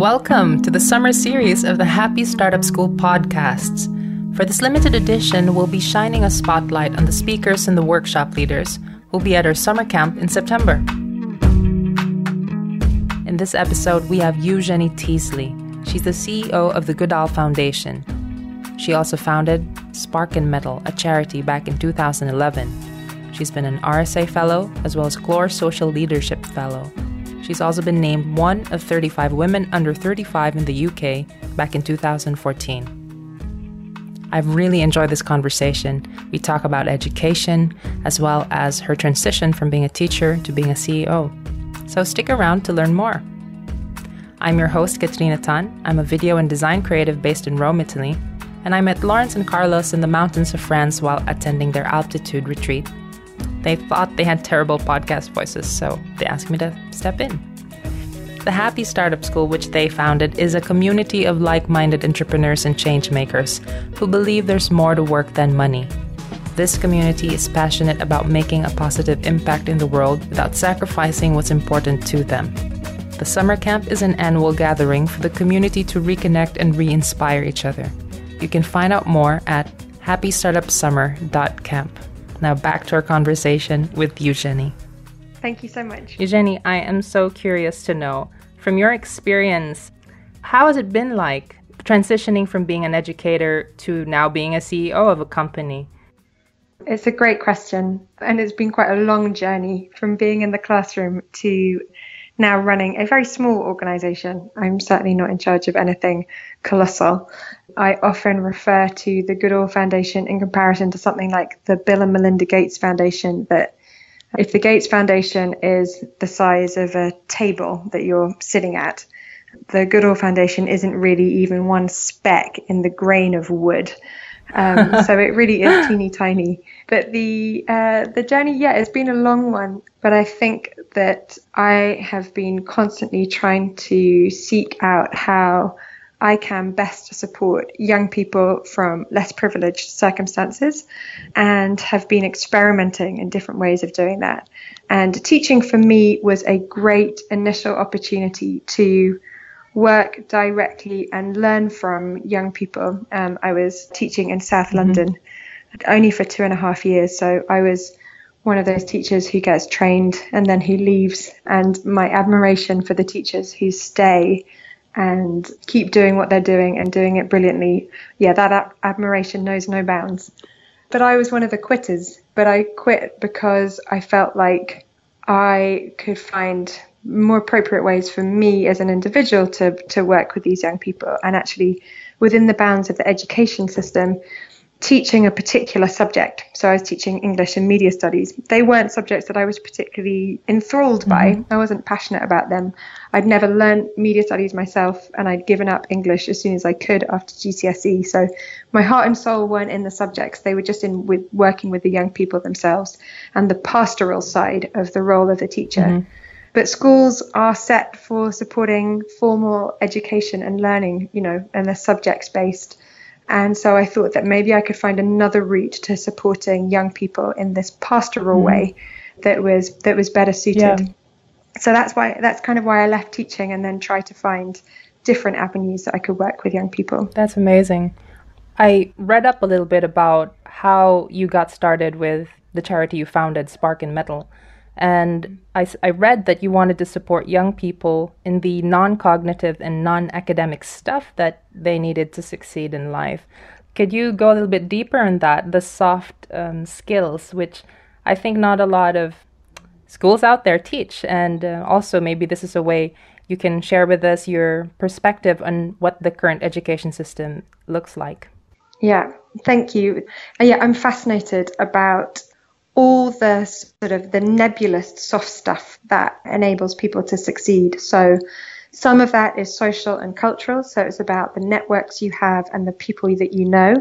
Welcome to the summer series of the Happy Startup School podcasts. For this limited edition, we'll be shining a spotlight on the speakers and the workshop leaders who'll be at our summer camp in September. In this episode, we have Eugenie Teasley. She's the CEO of the Goodall Foundation. She also founded Spark and Mettle, a charity, back in 2011. She's been an RSA Fellow as well as Clore Social Leadership Fellow She's also been named one of 35 women under 35 in the UK back in 2014. I've really enjoyed this conversation. We talk about education as well as her transition from being a teacher to being a CEO. So stick around to learn more. I'm your host, Katrina Tan. I'm a video and design creative based in Rome, Italy, and I met Lawrence and Carlos in the mountains of France while attending their altitude retreat they thought they had terrible podcast voices, so they asked me to step in. The Happy Startup School, which they founded, is a community of like minded entrepreneurs and change makers who believe there's more to work than money. This community is passionate about making a positive impact in the world without sacrificing what's important to them. The summer camp is an annual gathering for the community to reconnect and re inspire each other. You can find out more at happystartupsummer.camp. Now back to our conversation with Eugenie. Thank you so much. Eugenie, I am so curious to know from your experience, how has it been like transitioning from being an educator to now being a CEO of a company? It's a great question, and it's been quite a long journey from being in the classroom to now running a very small organization. I'm certainly not in charge of anything colossal. I often refer to the Goodall Foundation in comparison to something like the Bill and Melinda Gates Foundation that if the Gates Foundation is the size of a table that you're sitting at, the Goodall Foundation isn't really even one speck in the grain of wood. Um, so it really is teeny tiny. But the uh, the journey, yeah, it's been a long one. But I think that I have been constantly trying to seek out how I can best support young people from less privileged circumstances and have been experimenting in different ways of doing that. And teaching for me was a great initial opportunity to work directly and learn from young people. Um, I was teaching in South mm-hmm. London only for two and a half years, so I was one of those teachers who gets trained and then who leaves. And my admiration for the teachers who stay and keep doing what they're doing and doing it brilliantly. Yeah, that admiration knows no bounds. But I was one of the quitters, but I quit because I felt like I could find more appropriate ways for me as an individual to, to work with these young people and actually within the bounds of the education system teaching a particular subject. So I was teaching English and media studies. They weren't subjects that I was particularly enthralled mm-hmm. by. I wasn't passionate about them. I'd never learned media studies myself and I'd given up English as soon as I could after GCSE. So my heart and soul weren't in the subjects. They were just in with working with the young people themselves and the pastoral side of the role of the teacher. Mm-hmm. But schools are set for supporting formal education and learning, you know, and they're subjects based. And so I thought that maybe I could find another route to supporting young people in this pastoral mm. way that was that was better suited. Yeah. So that's why that's kind of why I left teaching and then tried to find different avenues that I could work with young people. That's amazing. I read up a little bit about how you got started with the charity you founded, Spark and Mettle. And I, I read that you wanted to support young people in the non cognitive and non academic stuff that they needed to succeed in life. Could you go a little bit deeper on that, the soft um, skills, which I think not a lot of schools out there teach? And uh, also, maybe this is a way you can share with us your perspective on what the current education system looks like. Yeah, thank you. Yeah, I'm fascinated about all the sort of the nebulous soft stuff that enables people to succeed. So some of that is social and cultural. So it's about the networks you have and the people that you know.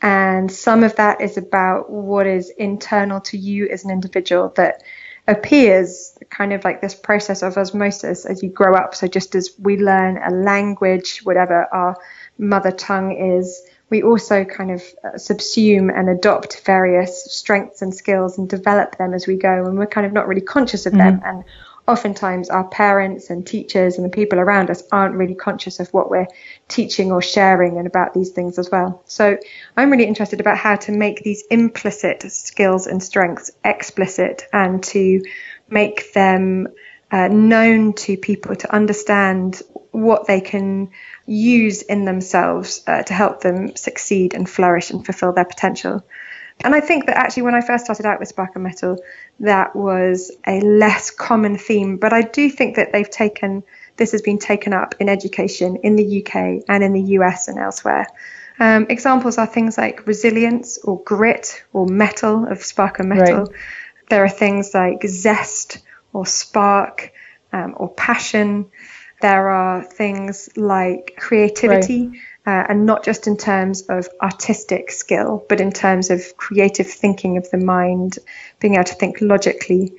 And some of that is about what is internal to you as an individual that appears kind of like this process of osmosis as you grow up. So just as we learn a language, whatever our mother tongue is, we also kind of uh, subsume and adopt various strengths and skills and develop them as we go and we're kind of not really conscious of mm-hmm. them and oftentimes our parents and teachers and the people around us aren't really conscious of what we're teaching or sharing and about these things as well. So I'm really interested about how to make these implicit skills and strengths explicit and to make them uh, known to people to understand what they can use in themselves uh, to help them succeed and flourish and fulfill their potential. And I think that actually, when I first started out with Spark and Mettle, that was a less common theme. But I do think that they've taken this has been taken up in education in the UK and in the US and elsewhere. Um, examples are things like resilience or grit or mettle of Spark and Metal. Right. There are things like zest or spark um, or passion. There are things like creativity. Right uh, and not just in terms of artistic skill, but in terms of creative thinking of the mind, being able to think logically.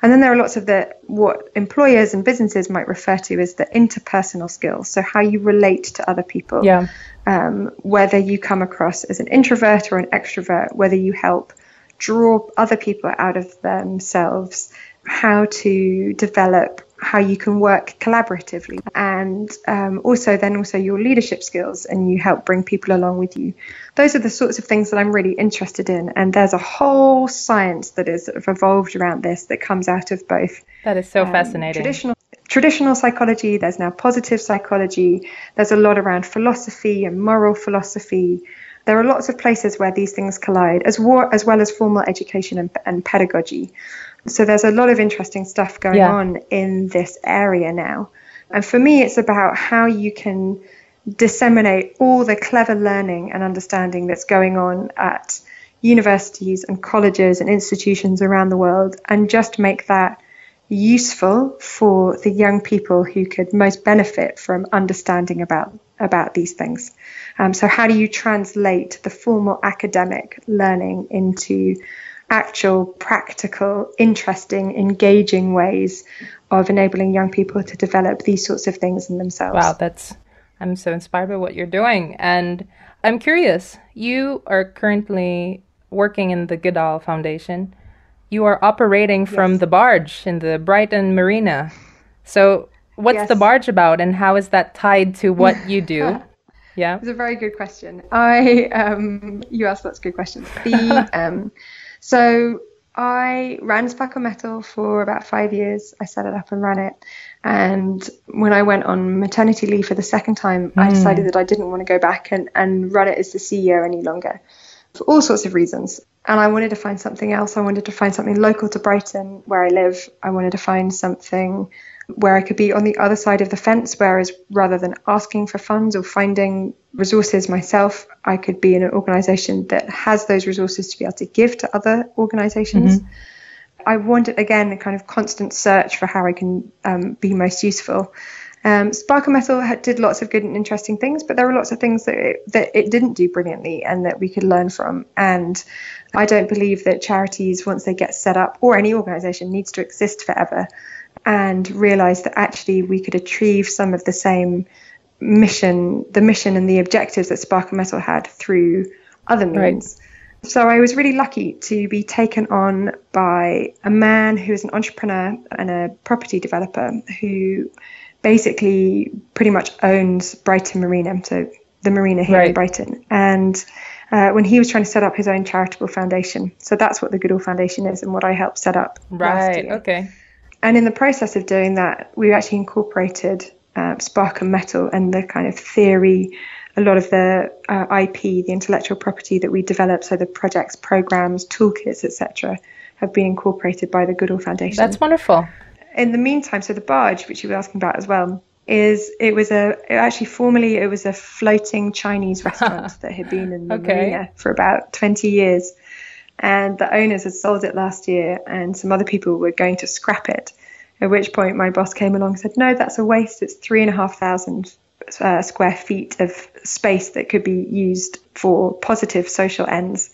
And then there are lots of the what employers and businesses might refer to as the interpersonal skills, so how you relate to other people. Yeah. Um, whether you come across as an introvert or an extrovert, whether you help draw other people out of themselves, how to develop how you can work collaboratively. And um, also then also your leadership skills and you help bring people along with you. Those are the sorts of things that i'm really interested in. And there's a whole science that is sort of evolved around this that comes out of both that is so um, fascinating. traditional traditional psychology there's now positive psychology there's a lot around philosophy and moral philosophy. There are lots of places where these things collide as, war, as well as formal education and, and pedagogy so there's a lot of interesting stuff going yeah. on in this area now. And for me, it's about how you can disseminate all the clever learning and understanding that's going on at universities and colleges and institutions around the world and just make that useful for the young people who could most benefit from understanding about about these things. Um, so how do you translate the formal academic learning into actual, practical, interesting, engaging ways of enabling young people to develop these sorts of things in themselves. Wow, that's I'm so inspired by what you're doing. And I'm curious, you are currently working in the Goodall Foundation. You are operating from yes. the barge in the Brighton Marina. So, what's yes. the barge about and how is that tied to what you do? yeah. It's a very good question. I um you asked lots of good questions. The um so I ran Spark and Metal for about five years. I set it up and ran it. And when I went on maternity leave for the second time, mm. I decided that I didn't want to go back and, and run it as the CEO any longer for all sorts of reasons. And I wanted to find something else. I wanted to find something local to Brighton, where I live. I wanted to find something where I could be on the other side of the fence, whereas rather than asking for funds or finding resources myself, I could be in an organization that has those resources to be able to give to other organizations. Mm-hmm. I wanted, again, a kind of constant search for how I can um, be most useful. Um, Spark and Mettle had, did lots of good and interesting things, but there were lots of things that it, that it didn't do brilliantly and that we could learn from. And I don't believe that charities, once they get set up, or any organization, needs to exist forever and realized that actually we could achieve some of the same mission, the mission and the objectives that Spark and Mettle had through other means. Right. So I was really lucky to be taken on by a man who is an entrepreneur and a property developer who basically pretty much owns Brighton Marina, so the marina here right. in Brighton. And uh, when he was trying to set up his own charitable foundation. So that's what the Goodall Foundation is and what I helped set up. Right, okay. And in the process of doing that, we actually incorporated uh, Spark and Mettle and the kind of theory, a lot of the uh, IP, the intellectual property that we developed, so the projects, programs, toolkits, etc., have been incorporated by the Goodall Foundation. That's wonderful. In the meantime, so the barge, which you were asking about as well, is it was a it actually formerly it was a floating Chinese restaurant that had been in the okay. marina for about 20 years and the owners had sold it last year and some other people were going to scrap it. At which point my boss came along and said no that's a waste. It's three and a half thousand uh, square feet of space that could be used for positive social ends.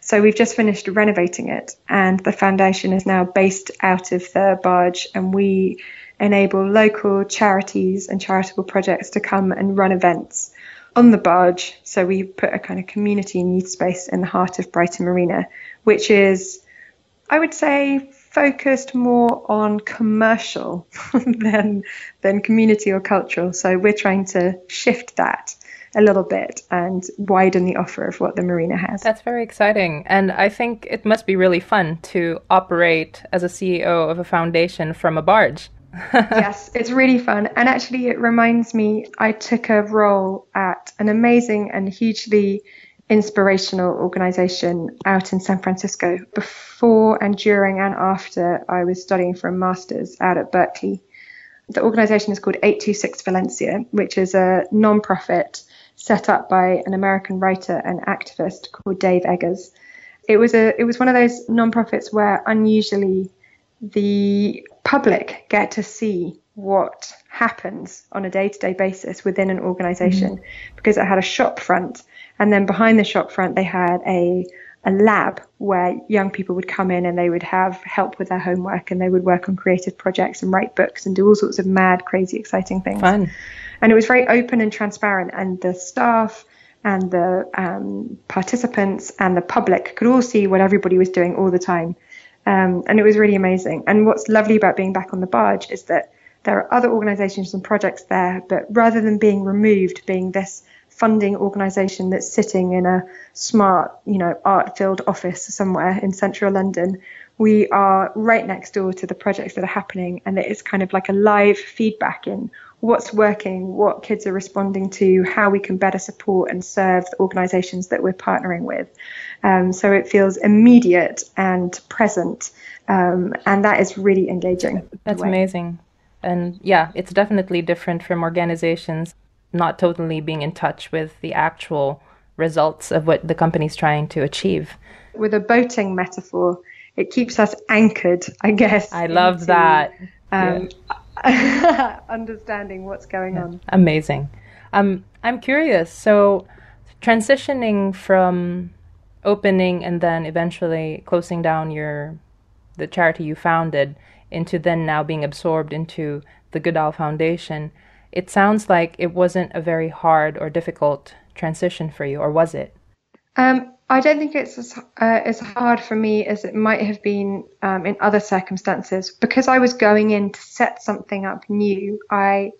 So we've just finished renovating it and the foundation is now based out of the barge and we enable local charities and charitable projects to come and run events on the barge. So we put a kind of community and youth space in the heart of Brighton Marina, which is, I would say, focused more on commercial than than community or cultural. So we're trying to shift that a little bit and widen the offer of what the marina has. That's very exciting. And I think it must be really fun to operate as a CEO of a foundation from a barge. Yes, it's really fun. And actually, it reminds me I took a role at an amazing and hugely inspirational organization out in San Francisco before and during and after I was studying for a master's out at Berkeley. The organization is called 826 Valencia, which is a non-profit set up by an American writer and activist called Dave Eggers. It was a it was one of those non-profits where unusually the public get to see what happens on a day-to-day basis within an organization mm-hmm. because it had a shop front and then behind the shop front, they had a a lab where young people would come in and they would have help with their homework and they would work on creative projects and write books and do all sorts of mad, crazy, exciting things. Fun. And it was very open and transparent, and the staff and the um, participants and the public could all see what everybody was doing all the time. Um, and it was really amazing. And what's lovely about being back on the barge is that there are other organizations and projects there, but rather than being removed, being this funding organisation that's sitting in a smart, you know, art-filled office somewhere in central London. We are right next door to the projects that are happening, and it is kind of like a live feedback in what's working, what kids are responding to, how we can better support and serve the organisations that we're partnering with. Um, so it feels immediate and present, um, and that is really engaging. That's amazing. And yeah, it's definitely different from organizations not totally being in touch with the actual results of what the company's trying to achieve. With a boating metaphor, it keeps us anchored, I guess. I love into, that. Um, yeah. understanding what's going yeah. on. Amazing. Um, I'm curious. So, transitioning from opening and then eventually closing down your the charity you founded into then now being absorbed into the Goodall Foundation it sounds like it wasn't a very hard or difficult transition for you, or was it? Um, I don't think it's as, uh, as hard for me as it might have been um, in other circumstances because I was going in to set something up new. I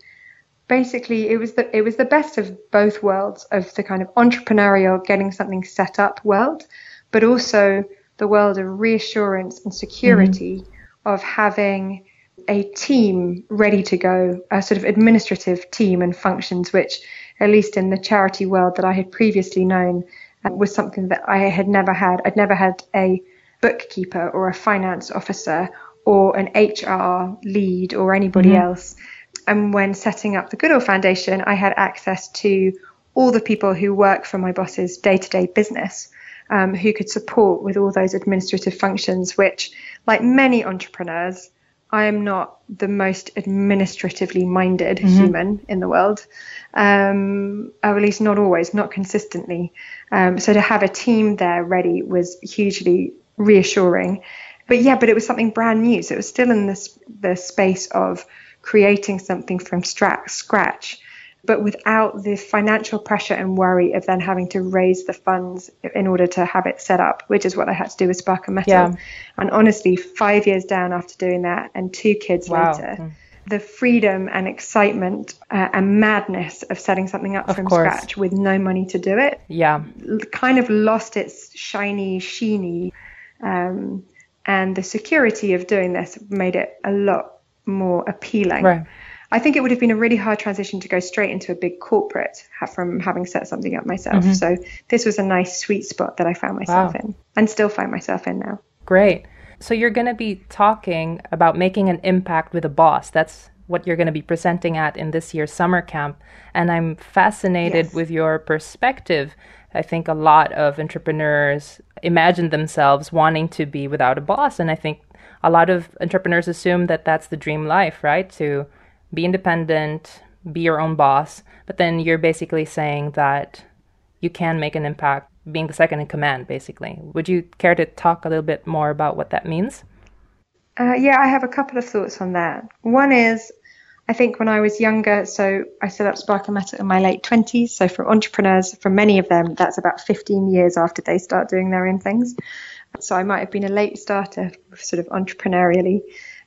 basically it was the it was the best of both worlds of the kind of entrepreneurial getting something set up world, but also the world of reassurance and security mm-hmm. of having a team ready to go, a sort of administrative team and functions, which, at least in the charity world that I had previously known, was something that I had never had. I'd never had a bookkeeper or a finance officer or an HR lead or anybody mm-hmm. else. And when setting up the Goodall Foundation, I had access to all the people who work for my boss's day to day business. Um, who could support with all those administrative functions, which, like many entrepreneurs, I am not the most administratively minded mm-hmm. human in the world, um, or at least not always, not consistently. Um, so to have a team there ready was hugely reassuring. But yeah, but it was something brand new. So it was still in this the space of creating something from stra- scratch but without the financial pressure and worry of then having to raise the funds in order to have it set up, which is what I had to do with Spark and Mettle. Yeah. And honestly, five years down after doing that and two kids wow. later, mm. the freedom and excitement uh, and madness of setting something up of from course. scratch with no money to do it, yeah, kind of lost its shiny, sheeny, um, and the security of doing this made it a lot more appealing. Right. I think it would have been a really hard transition to go straight into a big corporate from having set something up myself. Mm-hmm. So this was a nice sweet spot that I found myself wow. in and still find myself in now. Great. So you're going to be talking about making an impact with a boss. That's what you're going to be presenting at in this year's summer camp. And I'm fascinated yes. with your perspective. I think a lot of entrepreneurs imagine themselves wanting to be without a boss. And I think a lot of entrepreneurs assume that that's the dream life, right? To be independent, be your own boss. But then you're basically saying that you can make an impact being the second in command, basically. Would you care to talk a little bit more about what that means? Uh, yeah, I have a couple of thoughts on that. One is, I think when I was younger, so I set up Spark and Mettle in my late 20s. So for entrepreneurs, for many of them, that's about 15 years after they start doing their own things. So I might have been a late starter, sort of entrepreneurially,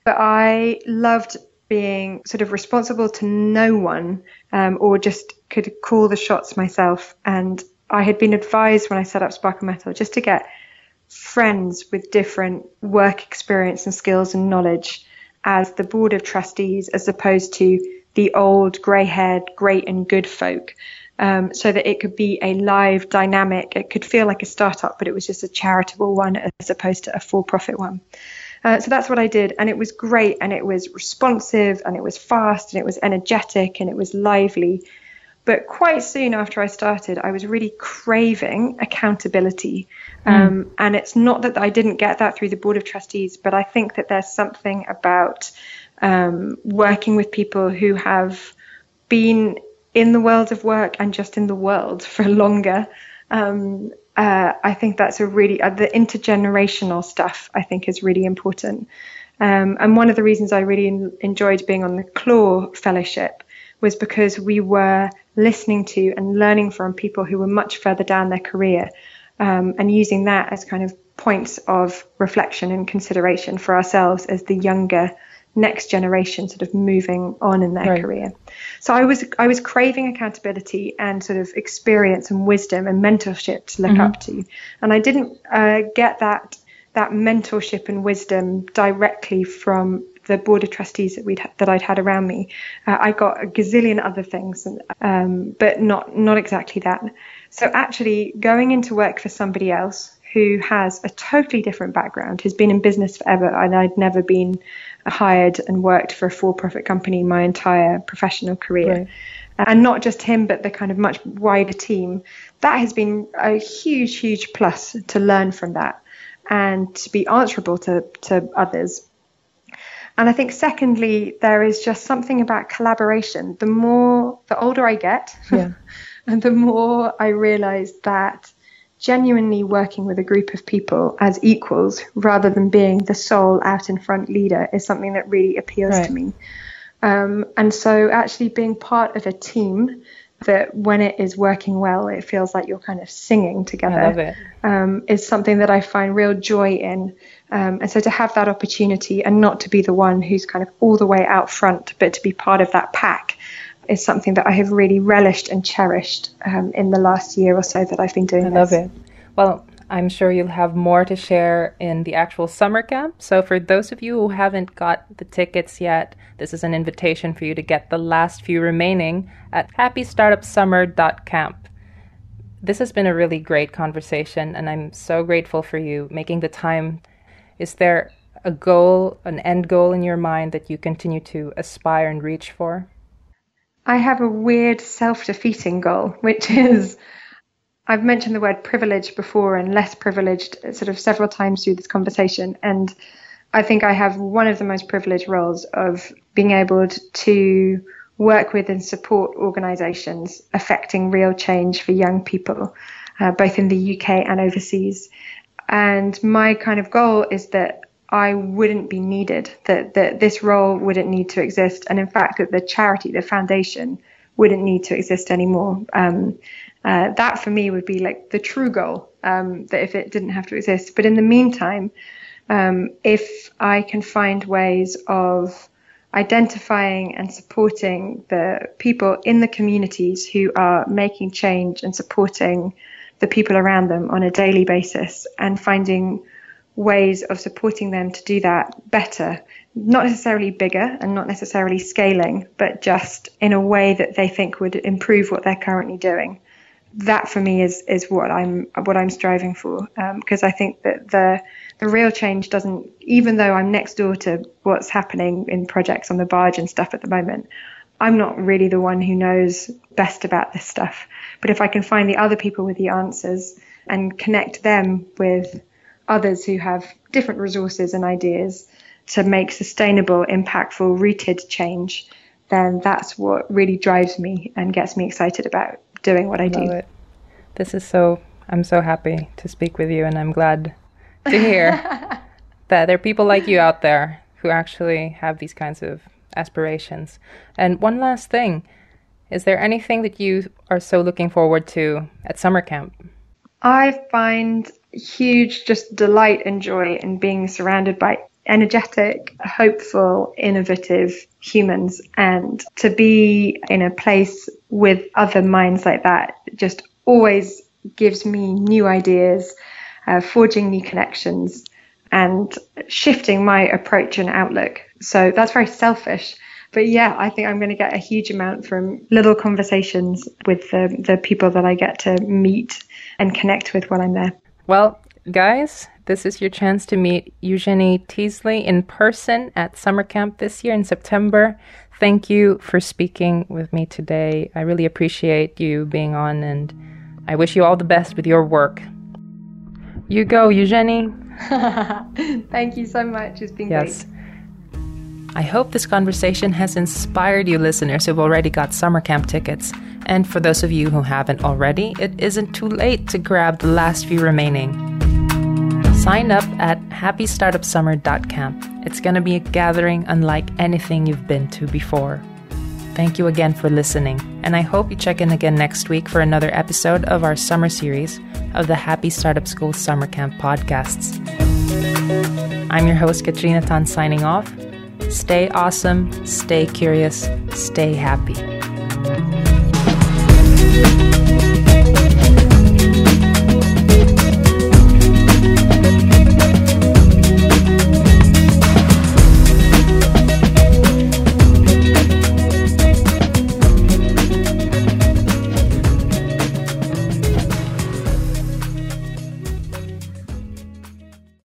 but I loved being sort of responsible to no one um, or just could call the shots myself. And I had been advised when I set up Spark and Mettle just to get friends with different work experience and skills and knowledge as the board of trustees as opposed to the old grey haired great and good folk um, so that it could be a live dynamic it could feel like a startup but it was just a charitable one as opposed to a for profit one uh, so that's what I did and it was great and it was responsive and it was fast and it was energetic and it was lively but quite soon after I started, I was really craving accountability. Mm. Um, and it's not that I didn't get that through the Board of Trustees, but I think that there's something about um, working with people who have been in the world of work and just in the world for longer. Um, uh, I think that's a really, uh, the intergenerational stuff I think is really important. Um, and one of the reasons I really enjoyed being on the Clore Fellowship was because we were listening to and learning from people who were much further down their career um, and using that as kind of points of reflection and consideration for ourselves as the younger next generation sort of moving on in their right. career. So I was I was craving accountability and sort of experience and wisdom and mentorship to look mm-hmm. up to, and I didn't uh, get that that mentorship and wisdom directly from the board of trustees that we'd that I'd had around me. Uh, I got a gazillion other things, um, but not not exactly that. So actually, going into work for somebody else who has a totally different background, who's been in business forever, and I'd never been hired and worked for a for-profit company my entire professional career. Right. And not just him, but the kind of much wider team. That has been a huge, huge plus to learn from that and to be answerable to, to others. And I think, secondly, there is just something about collaboration. The more, the older I get, yeah. and the more I realize that genuinely working with a group of people as equals rather than being the sole out in front leader is something that really appeals right. to me. Um, and so, actually, being part of a team that when it is working well, it feels like you're kind of singing together. Um, is something that I find real joy in. Um, and so to have that opportunity and not to be the one who's kind of all the way out front, but to be part of that pack is something that I have really relished and cherished um, in the last year or so that I've been doing. I love it. Well, I'm sure you'll have more to share in the actual summer camp. So, for those of you who haven't got the tickets yet, this is an invitation for you to get the last few remaining at happystartupsummer.camp. This has been a really great conversation, and I'm so grateful for you making the time. Is there a goal, an end goal in your mind that you continue to aspire and reach for? I have a weird self defeating goal, which is I've mentioned the word privilege before and less privileged sort of several times through this conversation. And I think I have one of the most privileged roles of being able to work with and support organizations affecting real change for young people, uh, both in the UK and overseas. And my kind of goal is that I wouldn't be needed, that, that this role wouldn't need to exist. And in fact, that the charity, the foundation, wouldn't need to exist anymore. Um, uh, that for me would be like the true goal, um, that if it didn't have to exist. But in the meantime, um, if I can find ways of identifying and supporting the people in the communities who are making change and supporting the people around them on a daily basis and finding ways of supporting them to do that better, not necessarily bigger and not necessarily scaling, but just in a way that they think would improve what they're currently doing. That for me is is what I'm what I'm striving for because um, I think that the the real change doesn't even though I'm next door to what's happening in projects on the barge and stuff at the moment I'm not really the one who knows best about this stuff. But if I can find the other people with the answers and connect them with others who have different resources and ideas to make sustainable impactful rooted change then that's what really drives me and gets me excited about doing what I, I do. It. This is so, I'm so happy to speak with you, and I'm glad to hear that there are people like you out there who actually have these kinds of aspirations. And one last thing is there anything that you are so looking forward to at summer camp? I find huge just delight and joy in being surrounded by energetic, hopeful, innovative humans. And to be in a place with other minds like that just always gives me new ideas, uh, forging new connections, and shifting my approach and outlook. So that's very selfish. But yeah, I think I'm going to get a huge amount from little conversations with the, the people that I get to meet and connect with while I'm there. Well, guys, this is your chance to meet Eugenie Teasley in person at summer camp this year in September. Thank you for speaking with me today. I really appreciate you being on, and I wish you all the best with your work. You go, Eugenie. Thank you so much. It's been yes. great. I hope this conversation has inspired you listeners who've already got summer camp tickets. And for those of you who haven't already, it isn't too late to grab the last few remaining. Sign up at happystartupsummer.camp. It's going to be a gathering unlike anything you've been to before. Thank you again for listening, and I hope you check in again next week for another episode of our summer series of the Happy Startup School Summer Camp podcasts. I'm your host, Katrina Tan, signing off. Stay awesome, stay curious, stay happy.